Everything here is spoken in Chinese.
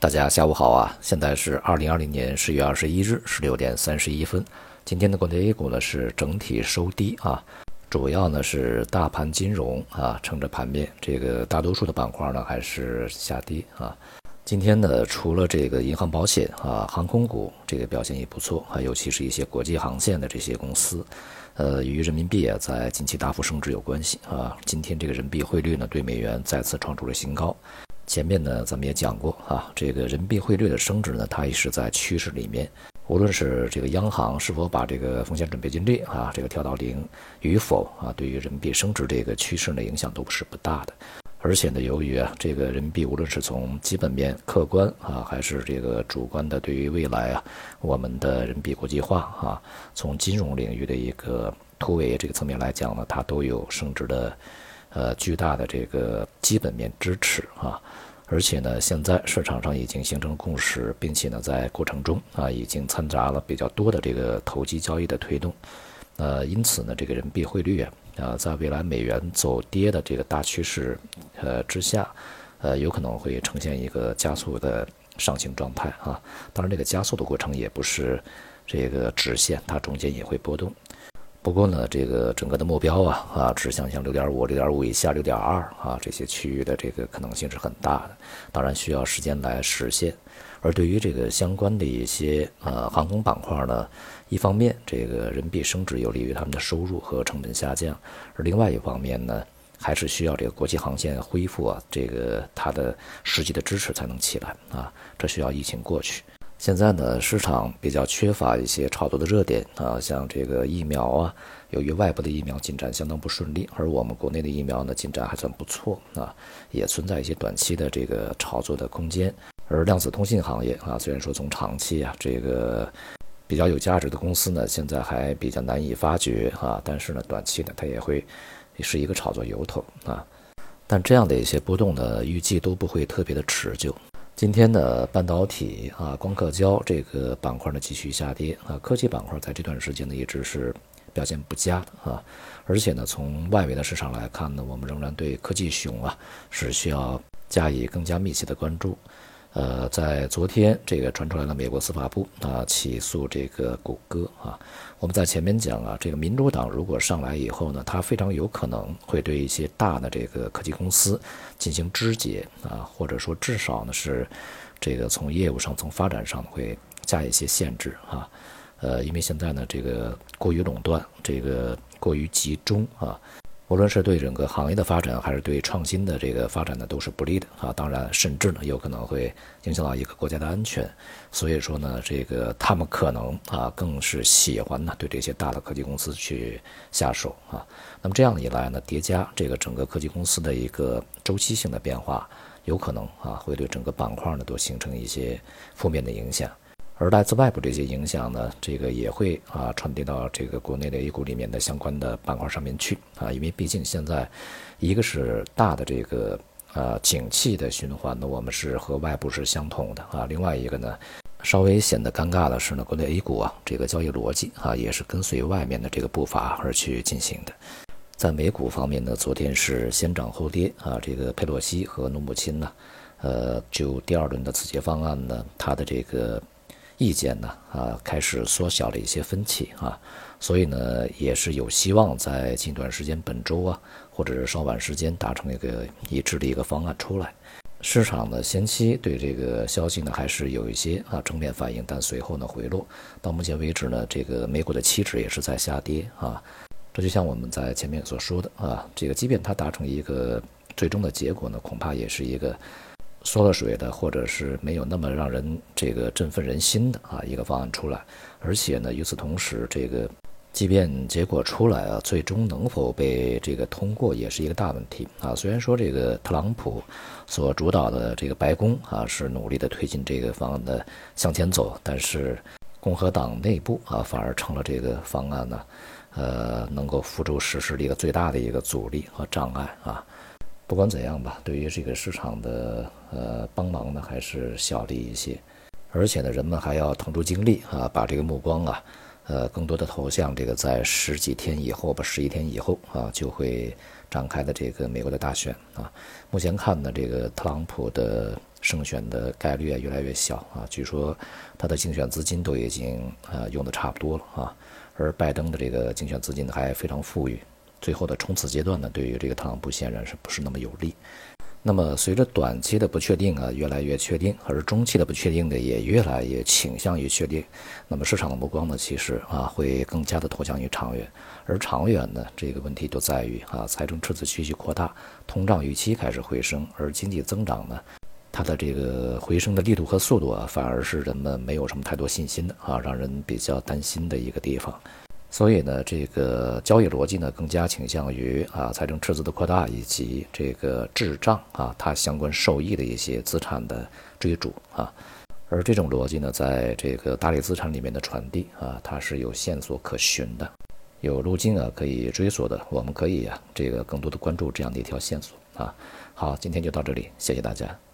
大家下午好啊！现在是二零二零年十月二十一日十六点三十一分。今天的国内 A 股呢是整体收低啊，主要呢是大盘金融啊撑着盘面，这个大多数的板块呢还是下跌啊。今天呢，除了这个银行保险啊、航空股这个表现也不错啊，尤其是一些国际航线的这些公司，呃，与人民币啊在近期大幅升值有关系啊。今天这个人民币汇率呢对美元再次创出了新高。前面呢，咱们也讲过啊，这个人民币汇率的升值呢，它也是在趋势里面。无论是这个央行是否把这个风险准备金率啊，这个调到零与否啊，对于人民币升值这个趋势的影响都是不大的。而且呢，由于啊，这个人民币无论是从基本面客观啊，还是这个主观的对于未来啊，我们的人民币国际化啊，从金融领域的一个突围这个层面来讲呢，它都有升值的。呃，巨大的这个基本面支持啊，而且呢，现在市场上已经形成共识，并且呢，在过程中啊，已经掺杂了比较多的这个投机交易的推动，呃，因此呢，这个人民币汇率啊，啊，在未来美元走跌的这个大趋势呃之下，呃，有可能会呈现一个加速的上行状态啊。当然，这个加速的过程也不是这个直线，它中间也会波动。不过呢，这个整个的目标啊啊，指向像六点五、六点五以下、六点二啊这些区域的这个可能性是很大的，当然需要时间来实现。而对于这个相关的一些呃航空板块呢，一方面这个人民币升值有利于他们的收入和成本下降，而另外一方面呢，还是需要这个国际航线恢复啊，这个它的实际的支持才能起来啊，这需要疫情过去。现在呢，市场比较缺乏一些炒作的热点啊，像这个疫苗啊，由于外部的疫苗进展相当不顺利，而我们国内的疫苗呢进展还算不错啊，也存在一些短期的这个炒作的空间。而量子通信行业啊，虽然说从长期啊这个比较有价值的公司呢，现在还比较难以发掘啊，但是呢，短期呢它也会是一个炒作由头啊，但这样的一些波动呢，预计都不会特别的持久。今天的半导体啊，光刻胶这个板块呢继续下跌啊，科技板块在这段时间呢一直是表现不佳啊，而且呢从外围的市场来看呢，我们仍然对科技熊啊是需要加以更加密切的关注。呃，在昨天，这个传出来了，美国司法部啊起诉这个谷歌啊。我们在前面讲啊，这个民主党如果上来以后呢，它非常有可能会对一些大的这个科技公司进行肢解啊，或者说至少呢是这个从业务上、从发展上会加一些限制啊。呃，因为现在呢，这个过于垄断，这个过于集中啊。无论是对整个行业的发展，还是对创新的这个发展呢，都是不利的啊。当然，甚至呢，有可能会影响到一个国家的安全。所以说呢，这个他们可能啊，更是喜欢呢对这些大的科技公司去下手啊。那么这样一来呢，叠加这个整个科技公司的一个周期性的变化，有可能啊，会对整个板块呢都形成一些负面的影响。而来自外部这些影响呢，这个也会啊传递到这个国内的 A 股里面的相关的板块上面去啊，因为毕竟现在一个是大的这个呃景气的循环呢，我们是和外部是相同的啊，另外一个呢，稍微显得尴尬的是呢，国内 A 股啊这个交易逻辑啊也是跟随外面的这个步伐而去进行的。在美股方面呢，昨天是先涨后跌啊，这个佩洛西和努姆亲呢，呃，就第二轮的刺激方案呢，它的这个。意见呢啊开始缩小了一些分歧啊，所以呢也是有希望在近段时间本周啊，或者是稍晚时间达成一个一致的一个方案出来。市场呢先期对这个消息呢还是有一些啊正面反应，但随后呢回落。到目前为止呢，这个美股的期指也是在下跌啊。这就像我们在前面所说的啊，这个即便它达成一个最终的结果呢，恐怕也是一个。缩了水的，或者是没有那么让人这个振奋人心的啊一个方案出来，而且呢，与此同时，这个即便结果出来啊，最终能否被这个通过也是一个大问题啊。虽然说这个特朗普所主导的这个白宫啊是努力的推进这个方案的向前走，但是共和党内部啊反而成了这个方案呢，呃，能够付诸实施的一个最大的一个阻力和障碍啊。不管怎样吧，对于这个市场的呃帮忙呢，还是小了一些，而且呢，人们还要腾出精力啊，把这个目光啊，呃，更多的投向这个在十几天以后吧，十一天以后啊，就会展开的这个美国的大选啊。目前看呢，这个特朗普的胜选的概率啊越来越小啊。据说他的竞选资金都已经呃用的差不多了啊，而拜登的这个竞选资金还非常富裕。最后的冲刺阶段呢，对于这个特朗普显然是不是那么有利？那么随着短期的不确定啊越来越确定，而中期的不确定的也越来越倾向于确定，那么市场的目光呢，其实啊会更加的投向于长远，而长远呢这个问题就在于啊财政赤字继续扩大，通胀预期开始回升，而经济增长呢，它的这个回升的力度和速度啊，反而是人们没有什么太多信心的啊，让人比较担心的一个地方。所以呢，这个交易逻辑呢，更加倾向于啊财政赤字的扩大以及这个滞胀啊它相关受益的一些资产的追逐啊，而这种逻辑呢，在这个大类资产里面的传递啊，它是有线索可循的，有路径啊可以追索的，我们可以啊这个更多的关注这样的一条线索啊。好，今天就到这里，谢谢大家。